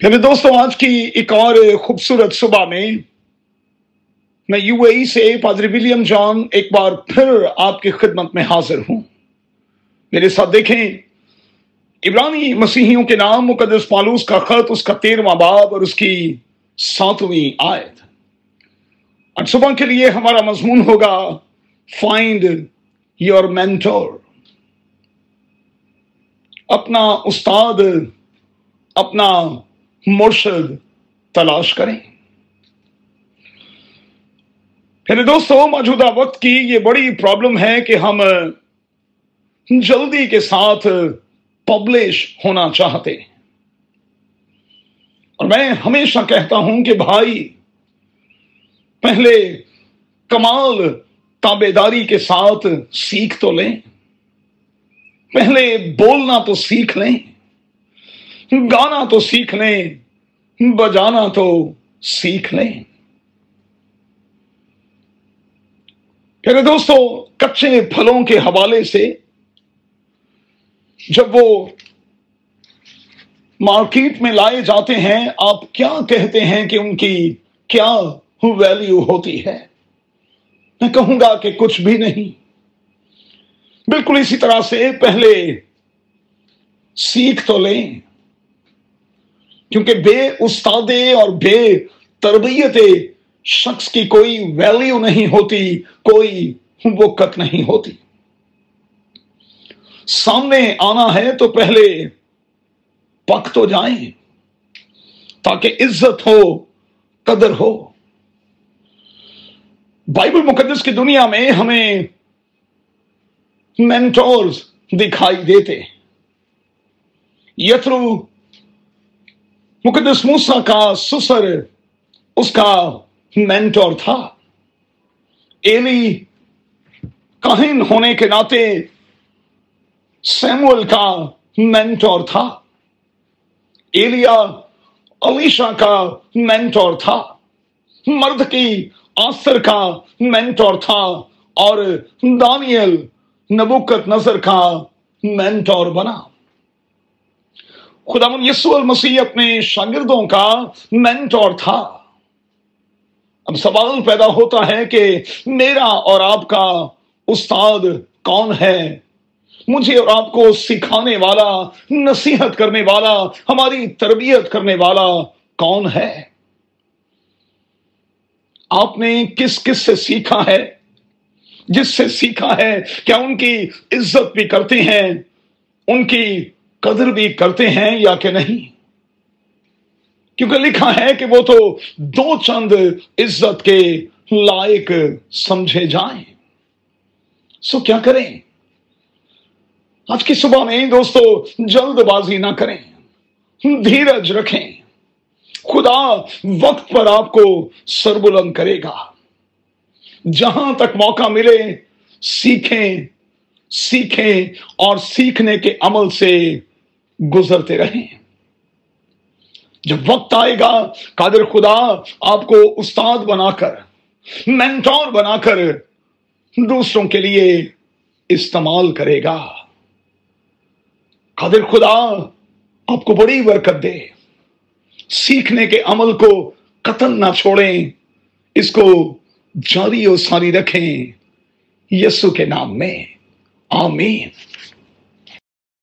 پھر دوستوں آج کی ایک اور خوبصورت صبح میں میں یو اے ای سے پادری ولیم جان ایک بار پھر آپ کی خدمت میں حاضر ہوں۔ میرے ساتھ دیکھیں، عبرانی مسیحیوں کے نام، مقدس پالوس کا خط، اس کا تیرواں باب اور اس کی ساتویں آیت۔ آج صبح کے لیے ہمارا مضمون ہوگا فائنڈ یور مینٹور اپنا استاد، اپنا مرشد تلاش کریں۔ پھر دوستو، موجودہ وقت کی یہ بڑی پرابلم ہے کہ ہم جلدی کے ساتھ پبلش ہونا چاہتے اور میں ہمیشہ کہتا ہوں کہ بھائی، پہلے کمال تابے داری کے ساتھ سیکھ تو لیں۔ پہلے بولنا تو سیکھ لیں۔ گانا تو سیکھ لیں، بجانا تو سیکھ لیں۔ پھر دوستو، کچے پھلوں کے حوالے سے جب وہ مارکیٹ میں لائے جاتے ہیں، آپ کیا کہتے ہیں کہ ان کی کیا ویلیو ہوتی ہے؟ میں کہوں گا کہ کچھ بھی نہیں۔ بالکل اسی طرح سے پہلے سیکھ تو لیں۔ کیونکہ بے استادے اور بے تربیت شخص کی کوئی ویلیو نہیں ہوتی، کوئی وقت نہیں ہوتی۔ سامنے آنا ہے تو پہلے پک تو جائیں، تاکہ عزت ہو، قدر ہو۔ بائبل مقدس کی دنیا میں ہمیں مینٹورز دکھائی دیتے۔ یترو مقدس موسا کا سسر اس کا مینٹور تھا۔ ایلی کاہن ہونے کے ناطے سیمول کا مینٹور تھا۔ ایلیا علیشا کا مینٹور تھا۔ مرد کی آسر کا مینٹور تھا اور دانیل نبوکت نظر کا مینٹور بنا۔ خدا من یسو المسیح اپنے شاگردوں کا مینٹور تھا۔ اب سوال پیدا ہوتا ہے کہ میرا اور آپ کا استاد کون ہے؟ مجھے اور آپ کو سکھانے والا، نصیحت کرنے والا، ہماری تربیت کرنے والا کون ہے؟ آپ نے کس کس سے سیکھا ہے؟ جس سے سیکھا ہے؟ کیا ان کی عزت بھی کرتے ہیں؟ ان کی قدر بھی کرتے ہیں یا کہ نہیں؟ کیونکہ لکھا ہے کہ وہ تو دو چند عزت کے لائق سمجھے جائیں۔ سو کیا کریں؟ آج کی صبح میں دوستو، جلد بازی نہ کریں۔ دھیرج رکھیں۔ خدا وقت پر آپ کو سربلند کرے گا۔ جہاں تک موقع ملے، سیکھیں سیکھیں اور سیکھنے کے عمل سے گزرتے رہیں۔ جب وقت آئے گا، قادر خدا، آپ کو استاد بنا کر مینٹور بنا کر دوسروں کے لیے استعمال کرے گا۔ قادر خدا، آپ کو بڑی برکت دے۔ سیکھنے کے عمل کو قتل نہ چھوڑیں۔ اس کو جاری و ساری رکھیں۔ یسو کے نام میں۔ آمین۔